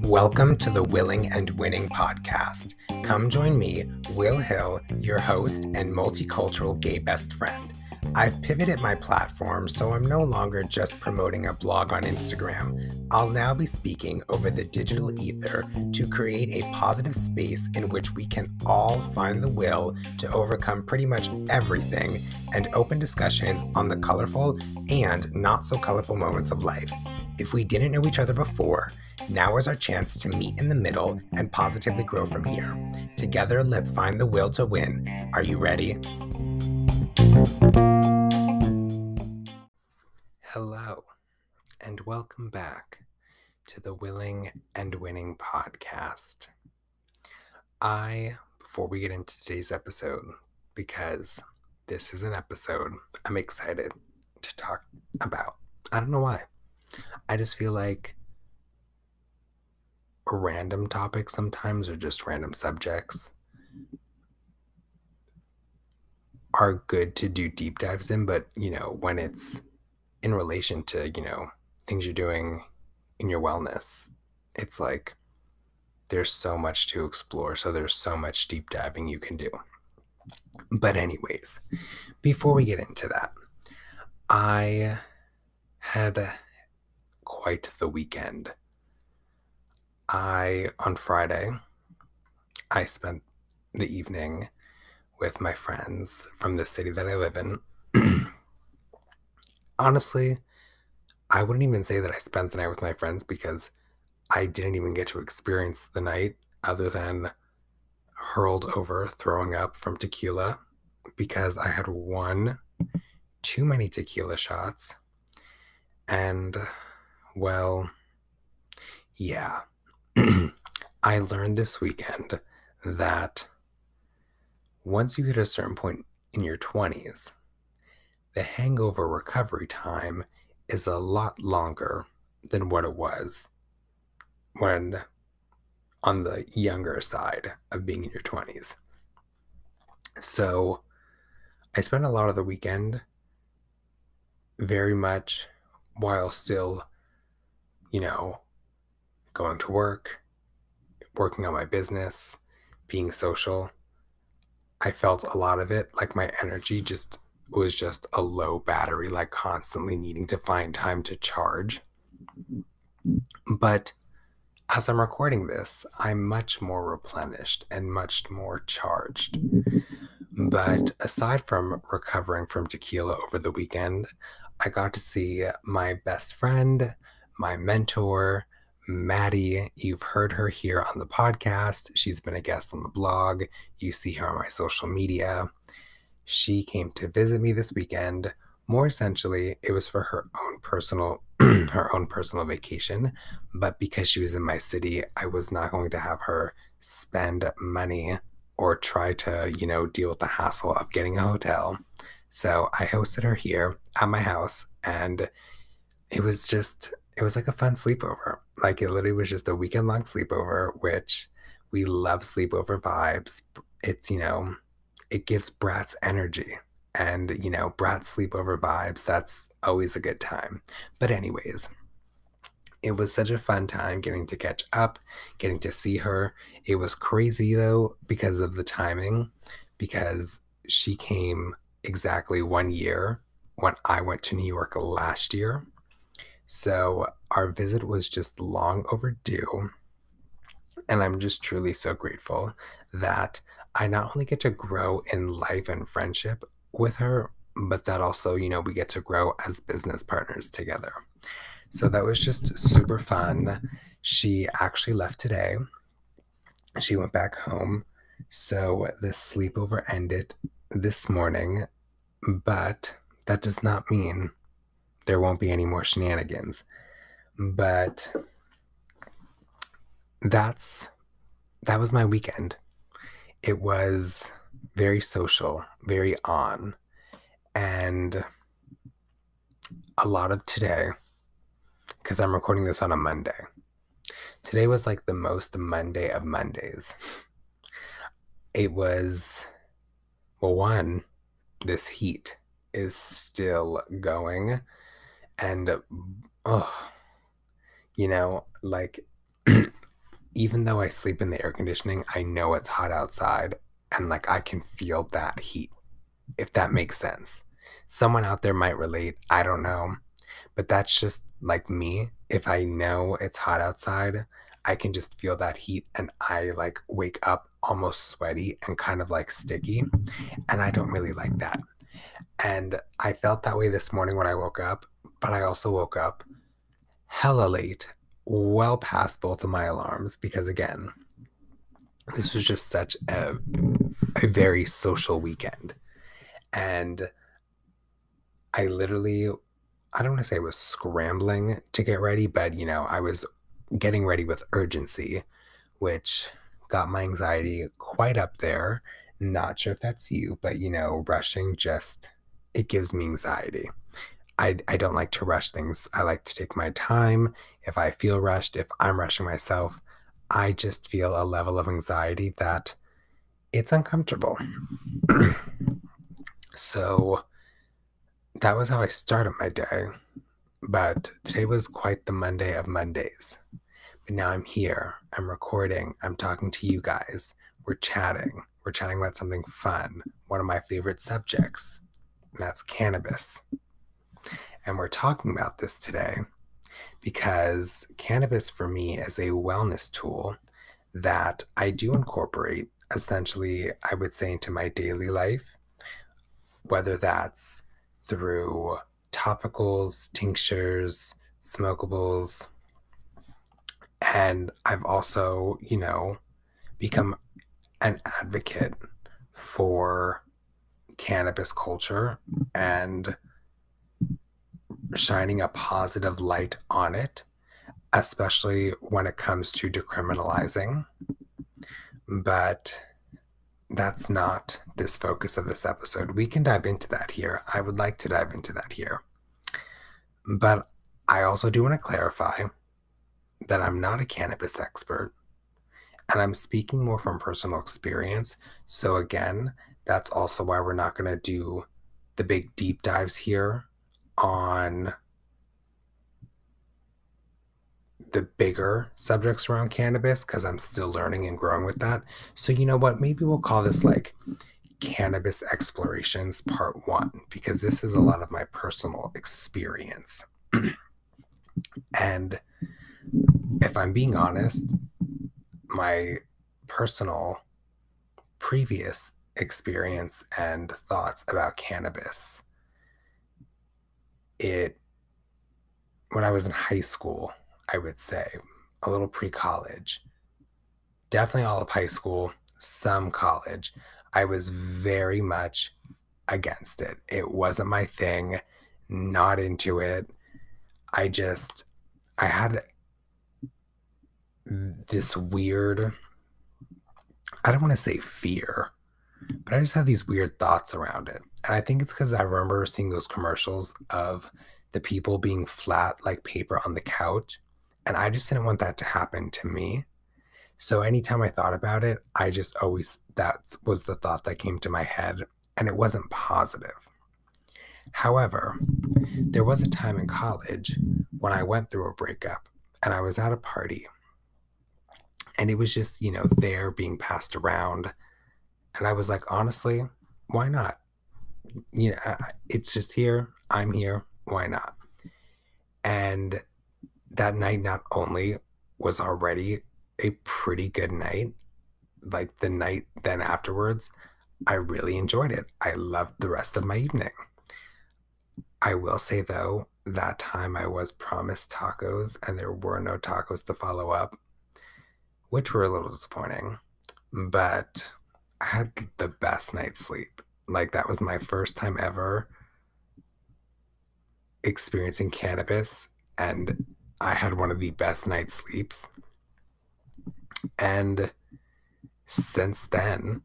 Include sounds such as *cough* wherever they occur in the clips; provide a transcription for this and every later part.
Welcome to the Willing and Winning podcast. Come join me, Will Hill, your host and multicultural gay best friend. I've pivoted my platform so I'm no longer just promoting a blog on Instagram. I'll now be speaking over the digital ether to create a positive space in which we can all find the will to overcome pretty much everything and open discussions on the colorful and not so colorful moments of life. If we didn't know each other before, now is our chance to meet in the middle and positively grow from here. Together, let's find the will to win. Are you ready? Hello, and welcome back to the Willing and Winning podcast. I, before we get into today's episode, because this is an episode I'm excited to talk about. I don't know why. I just feel like random topics sometimes or just random subjects are good to do deep dives in, but you know, when it's in relation to, you know, things you're doing in your wellness, it's like there's so much to explore. So there's so much deep diving you can do. But, anyways, before we get into that, I had quite the weekend. I, on Friday, I spent the evening with my friends from the city that I live in. *clears throat* Honestly, I wouldn't even say that I spent the night with my friends because I didn't even get to experience the night other than hurled over throwing up from tequila because I had one too many tequila shots. And, well, yeah. *clears throat* I learned this weekend that once you hit a certain point in your 20s, the hangover recovery time is a lot longer than what it was when on the younger side of being in your 20s. So I spent a lot of the weekend very much while still, you know, going to work, working on my business, being social I felt a lot of it. Like my energy just was just a low battery, like constantly needing to find time to charge. But as I'm recording this, I'm much more replenished and much more charged. But aside from recovering from tequila over the weekend, I got to see my best friend, my mentor, Maddie. You've heard her here on the podcast. She's been a guest on the blog. You see her on my social media. She came to visit me this weekend. More essentially, it was for her own personal *clears throat* her own personal vacation, but because she was in my city, I was not going to have her spend money or try to, you know, deal with the hassle of getting a hotel. So I hosted her here at my house and it was just it was like a fun sleepover. Like it literally was just a weekend long sleepover, which we love sleepover vibes. It's, you know, it gives brats energy and, you know, brat sleepover vibes. That's always a good time. But, anyways, it was such a fun time getting to catch up, getting to see her. It was crazy though because of the timing, because she came exactly one year when I went to New York last year. So our visit was just long overdue. And I'm just truly so grateful that I not only get to grow in life and friendship with her, but that also, you know, we get to grow as business partners together. So that was just super fun. She actually left today. She went back home. So the sleepover ended this morning, but that does not mean there won't be any more shenanigans. But that's that was my weekend. It was very social, very on. And a lot of today, because I'm recording this on a Monday. Today was like the most Monday of Mondays. It was, well, one, this heat is still going And, oh, you know, like, *clears throat* even though I sleep in the air conditioning, I know it's hot outside and like I can feel that heat, if that makes sense. Someone out there might relate, I don't know, but that's just like me. If I know it's hot outside, I can just feel that heat and I like wake up almost sweaty and kind of like sticky, and I don't really like that. And I felt that way this morning when I woke up, but I also woke up hella late, well past both of my alarms because again, this was just such a a very social weekend. And I literally I don't want to say I was scrambling to get ready, but you know, I was getting ready with urgency, which got my anxiety quite up there. Not sure if that's you, but you know, rushing just it gives me anxiety. I, I don't like to rush things. I like to take my time. If I feel rushed, if I'm rushing myself, I just feel a level of anxiety that it's uncomfortable. *clears throat* so that was how I started my day. But today was quite the Monday of Mondays. But now I'm here, I'm recording, I'm talking to you guys, we're chatting, we're chatting about something fun, one of my favorite subjects, that's cannabis. And we're talking about this today because cannabis for me is a wellness tool that I do incorporate essentially, I would say, into my daily life, whether that's through topicals, tinctures, smokables. And I've also, you know, become an advocate for cannabis culture and shining a positive light on it, especially when it comes to decriminalizing. But that's not this focus of this episode. We can dive into that here. I would like to dive into that here. But I also do want to clarify that I'm not a cannabis expert and I'm speaking more from personal experience. So, again, that's also why we're not going to do the big deep dives here on the bigger subjects around cannabis because I'm still learning and growing with that. So, you know what? Maybe we'll call this like Cannabis Explorations Part One because this is a lot of my personal experience. *clears throat* and if I'm being honest, my personal previous experience and thoughts about cannabis it when I was in high school, I would say, a little pre college, definitely all of high school, some college, I was very much against it. It wasn't my thing, not into it. I just, I had this weird, I don't want to say fear, but I just had these weird thoughts around it. And I think it's because I remember seeing those commercials of the people being flat like paper on the couch. And I just didn't want that to happen to me. So anytime I thought about it, I just always, that was the thought that came to my head. And it wasn't positive. However, there was a time in college when I went through a breakup and I was at a party. And it was just, you know, there being passed around. And I was like, honestly, why not? You know, it's just here. I'm here. Why not? And that night not only was already a pretty good night, like the night then afterwards, I really enjoyed it. I loved the rest of my evening. I will say though, that time I was promised tacos and there were no tacos to follow up, which were a little disappointing. But I had the best night's sleep. Like that was my first time ever experiencing cannabis and I had one of the best night's sleeps. And since then,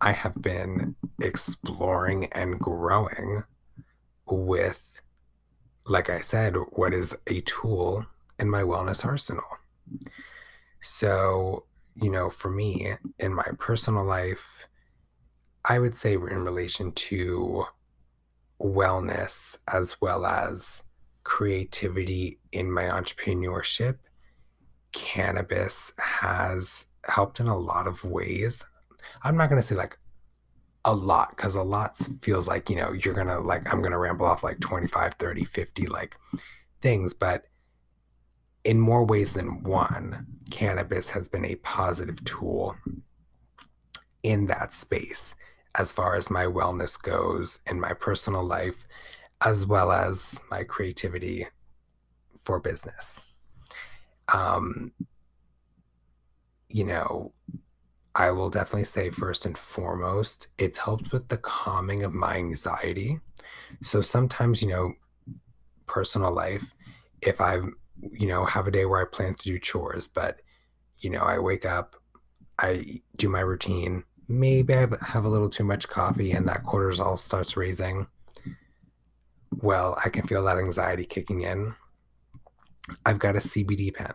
I have been exploring and growing with, like I said, what is a tool in my wellness arsenal. So, you know, for me in my personal life, I would say in relation to wellness as well as creativity in my entrepreneurship, cannabis has helped in a lot of ways. I'm not going to say like a lot because a lot feels like, you know, you're going to like, I'm going to ramble off like 25, 30, 50 like things, but in more ways than one, cannabis has been a positive tool in that space as far as my wellness goes in my personal life, as well as my creativity for business. Um, you know, I will definitely say first and foremost, it's helped with the calming of my anxiety. So sometimes, you know, personal life, if I, you know, have a day where I plan to do chores, but, you know, I wake up, I do my routine, maybe I have a little too much coffee and that cortisol starts raising. Well, I can feel that anxiety kicking in. I've got a CBD pen.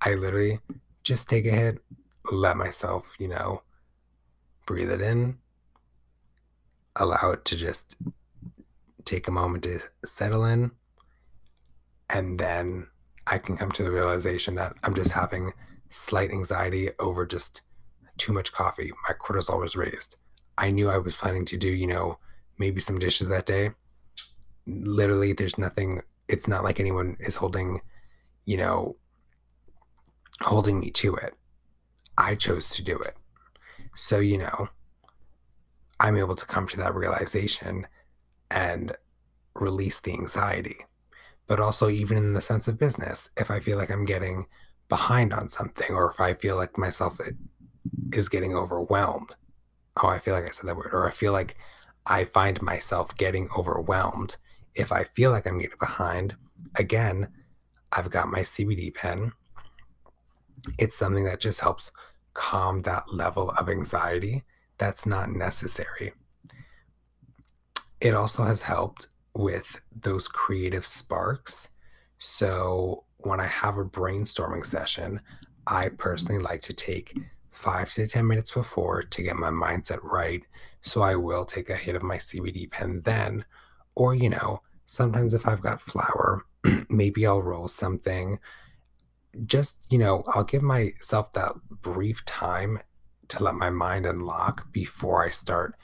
I literally just take a hit, let myself, you know, breathe it in, allow it to just take a moment to settle in, and then I can come to the realization that I'm just having slight anxiety over just too much coffee. My cortisol was raised. I knew I was planning to do, you know, maybe some dishes that day. Literally, there's nothing, it's not like anyone is holding, you know, holding me to it. I chose to do it. So, you know, I'm able to come to that realization and release the anxiety. But also, even in the sense of business, if I feel like I'm getting behind on something or if I feel like myself is getting overwhelmed. Oh, I feel like I said that word. Or I feel like I find myself getting overwhelmed. If I feel like I'm getting behind, again, I've got my CBD pen. It's something that just helps calm that level of anxiety that's not necessary. It also has helped with those creative sparks. So when I have a brainstorming session, I personally like to take five to 10 minutes before to get my mindset right. So I will take a hit of my CBD pen then. Or, you know, sometimes if I've got flower, *clears throat* maybe I'll roll something. Just, you know, I'll give myself that brief time to let my mind unlock before I start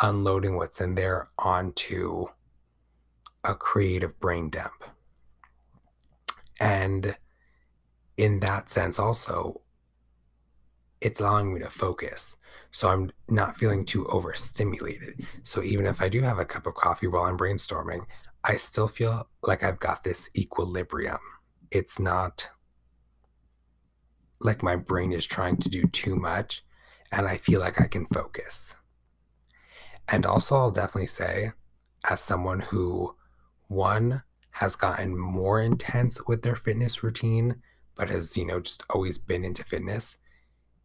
unloading what's in there onto a creative brain dump. And in that sense, also, it's allowing me to focus. So I'm not feeling too overstimulated. So even if I do have a cup of coffee while I'm brainstorming, I still feel like I've got this equilibrium. It's not like my brain is trying to do too much and I feel like I can focus. And also, I'll definitely say, as someone who, one, has gotten more intense with their fitness routine, but has, you know, just always been into fitness,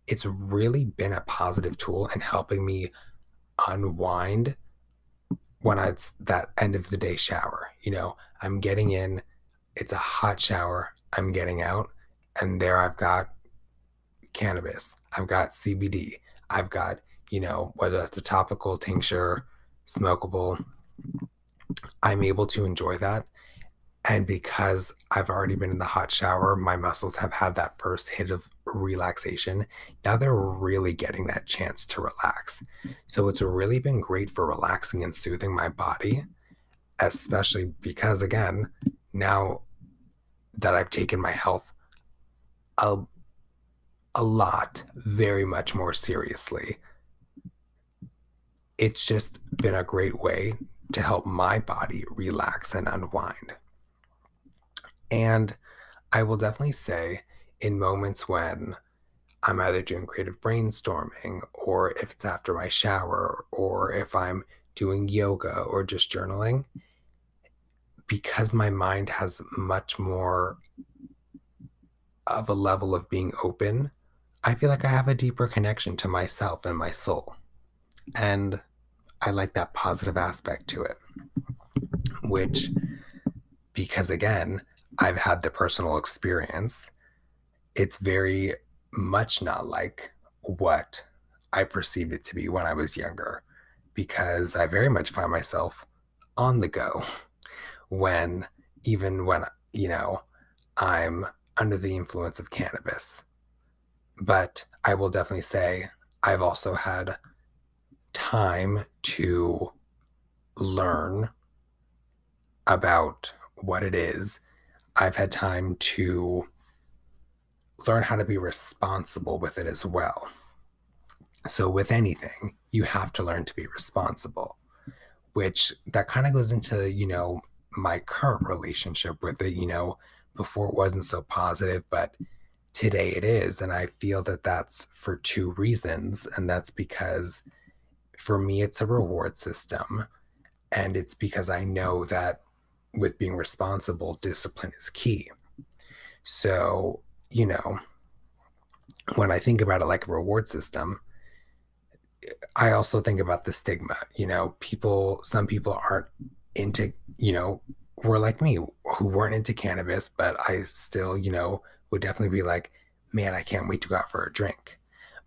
it's really been a positive tool in helping me unwind when it's that end of the day shower. You know, I'm getting in, it's a hot shower, I'm getting out, and there I've got cannabis, I've got CBD, I've got, you know, whether it's a topical tincture, smokable, I'm able to enjoy that and because I've already been in the hot shower, my muscles have had that first hit of relaxation. Now they're really getting that chance to relax. So it's really been great for relaxing and soothing my body, especially because, again, now that I've taken my health a, a lot, very much more seriously, it's just been a great way to help my body relax and unwind. And I will definitely say, in moments when I'm either doing creative brainstorming, or if it's after my shower, or if I'm doing yoga or just journaling, because my mind has much more of a level of being open, I feel like I have a deeper connection to myself and my soul. And I like that positive aspect to it, which, because again, I've had the personal experience, it's very much not like what I perceived it to be when I was younger, because I very much find myself on the go *laughs* when, even when, you know, I'm under the influence of cannabis. But I will definitely say I've also had time to learn about what it is. I've had time to learn how to be responsible with it as well. So, with anything, you have to learn to be responsible, which that kind of goes into, you know, my current relationship with it. You know, before it wasn't so positive, but today it is. And I feel that that's for two reasons. And that's because for me, it's a reward system. And it's because I know that with being responsible, discipline is key. So, you know, when I think about it like a reward system, I also think about the stigma. You know, people, some people aren't into, you know, were like me who weren't into cannabis, but I still, you know, would definitely be like, man, I can't wait to go out for a drink.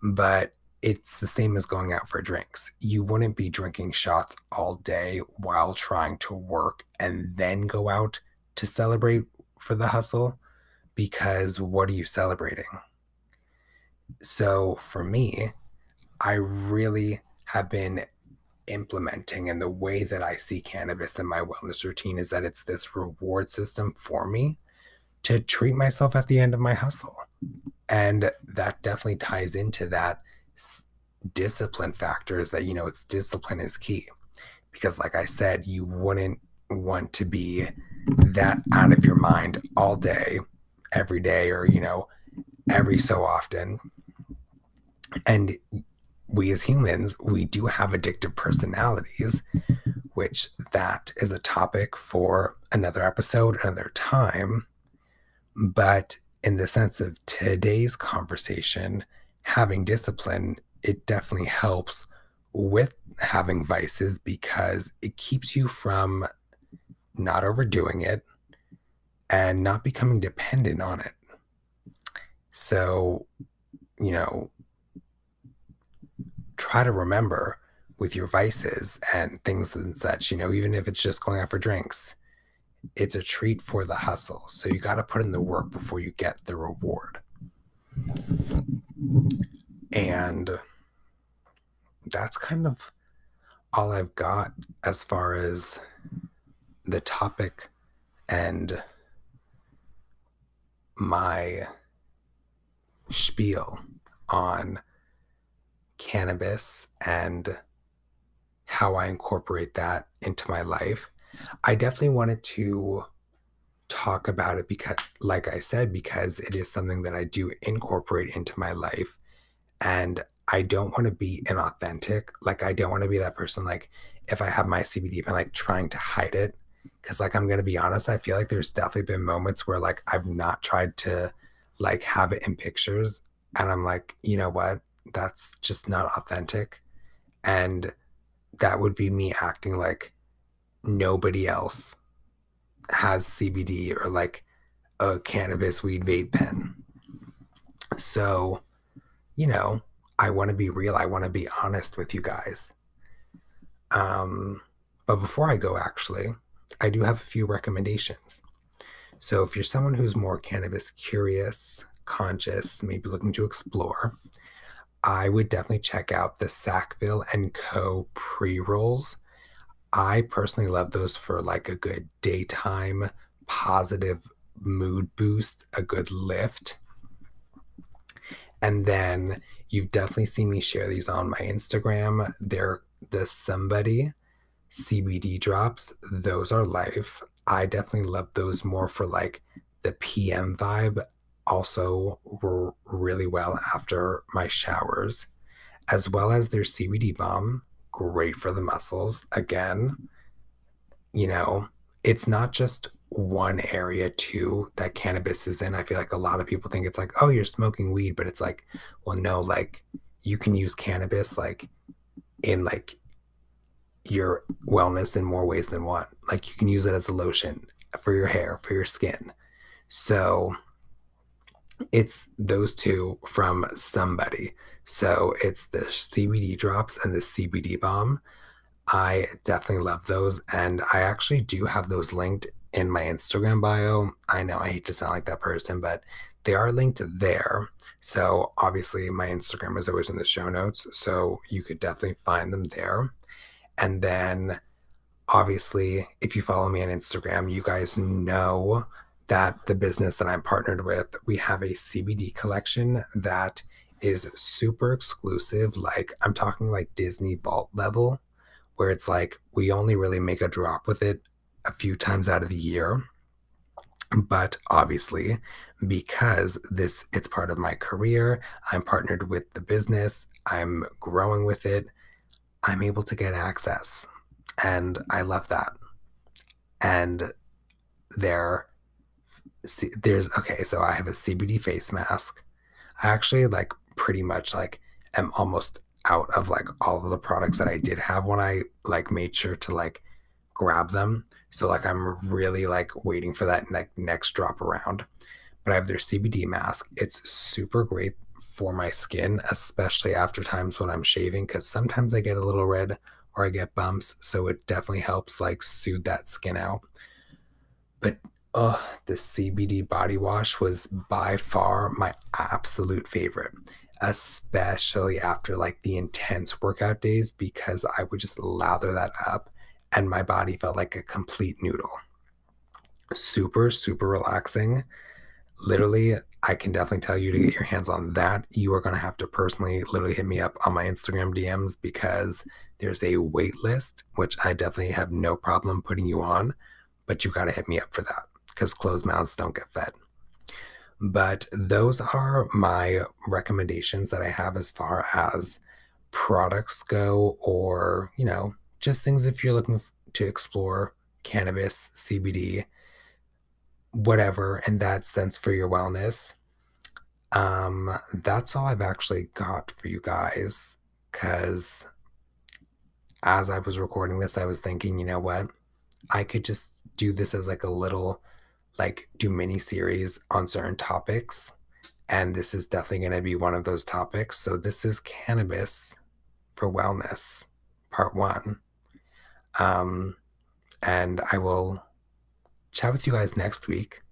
But it's the same as going out for drinks. You wouldn't be drinking shots all day while trying to work and then go out to celebrate for the hustle because what are you celebrating? So for me, I really have been implementing and the way that I see cannabis in my wellness routine is that it's this reward system for me to treat myself at the end of my hustle. And that definitely ties into that discipline factor is that, you know, it's discipline is key. Because, like I said, you wouldn't want to be that out of your mind all day, every day, or, you know, every so often. And we as humans, we do have addictive personalities, which that is a topic for another episode, another time. But in the sense of today's conversation, having discipline, it definitely helps with having vices because it keeps you from not overdoing it and not becoming dependent on it. So, you know, try to remember with your vices and things and such, you know, even if it's just going out for drinks, it's a treat for the hustle. So you got to put in the work before you get the reward. And that's kind of all I've got as far as the topic and my spiel on cannabis and how I incorporate that into my life. I definitely wanted to talk about it because, like I said, because it is something that I do incorporate into my life. And I don't want to be inauthentic. Like, I don't want to be that person, like, if I have my CBD, if I'm like trying to hide it. Cause, like, I'm to be honest, I feel like there's definitely been moments where, like, I've not tried to, like, have it in pictures. And I'm like, you know what? that's just not authentic. And that would be me acting like nobody else has CBD or like a cannabis weed vape pen. So, you know, I want to be real. I want to be honest with you guys. Um, but before I go, actually, I do have a few recommendations. So, if you're someone who's more cannabis curious, conscious, maybe looking to explore, I would definitely check out the Sackville and Co. pre rolls. I personally love those for like a good daytime positive mood boost, a good lift. And then you've definitely seen me share these on my Instagram. They're the somebody CBD drops. Those are life. I definitely love those more for like the PM vibe also were really well after my showers, as well as their CBD balm, great for the muscles. Again, you know, it's not just one area too that cannabis is in. I feel like a lot of people think it's like, oh, you're smoking weed, but it's like, well, no, like you can use cannabis like in like your wellness in more ways than one. Like you can use it as a lotion for your hair, for your skin. So it's those two from somebody. So it's the CBD drops and the CBD balm. I definitely love those. And I actually do have those linked in my Instagram bio. I know I hate to sound like that person, but they are linked there. So obviously, my Instagram is always in the show notes. So you could definitely find them there. And then obviously, if you follow me on Instagram, you guys know that the business that I'm partnered with, we have a CBD collection that is super exclusive. Like, I'm talking like Disney Vault level, where it's like we only really make a drop with it a few times out of the year. But obviously, because this it's part of my career, I'm partnered with the business, I'm growing with it, I'm able to get access. And I love that. And there there's okay, so I have a CBD face mask. I actually like pretty much like am almost out of like all of the products that I did have when I like made sure to like grab them. So like I'm really like waiting for that like next drop around. But I have their CBD mask. It's super great for my skin, especially after times when I'm shaving cuz sometimes I get a little red or I get bumps, so it definitely helps like soothe that skin out. But oh, the CBD body wash was by far my absolute favorite especially after like the intense workout days because I would just lather that up and my body felt like a complete noodle. Super, super relaxing. Literally, I can definitely tell you to get your hands on that. You are going to have to personally literally hit me up on my Instagram DMs because there's a wait list, which I definitely have no problem putting you on, but you got to hit me up for that because closed mouths don't get fed. But those are my recommendations that I have as far as products go, or, you know, just things if you're looking to explore cannabis, CBD, whatever in that sense for your wellness. Um, that's all I've actually got for you guys because as I was recording this, I was thinking, you know what? I could just do this as like a little like do mini series on certain topics and this is definitely going to be one of those topics so this is cannabis for wellness part one um and i will chat with you guys next week.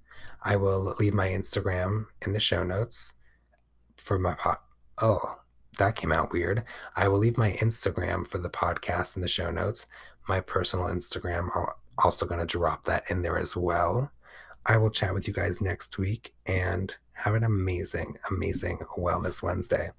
I will leave my instagram in the show notes for my pot oh that came out weird. I will leave my instagram for the podcast in the show notes. My personal instagram i'm also going to drop that in there as well. I will chat with you guys next week and have an amazing, amazing Wellness Wednesday.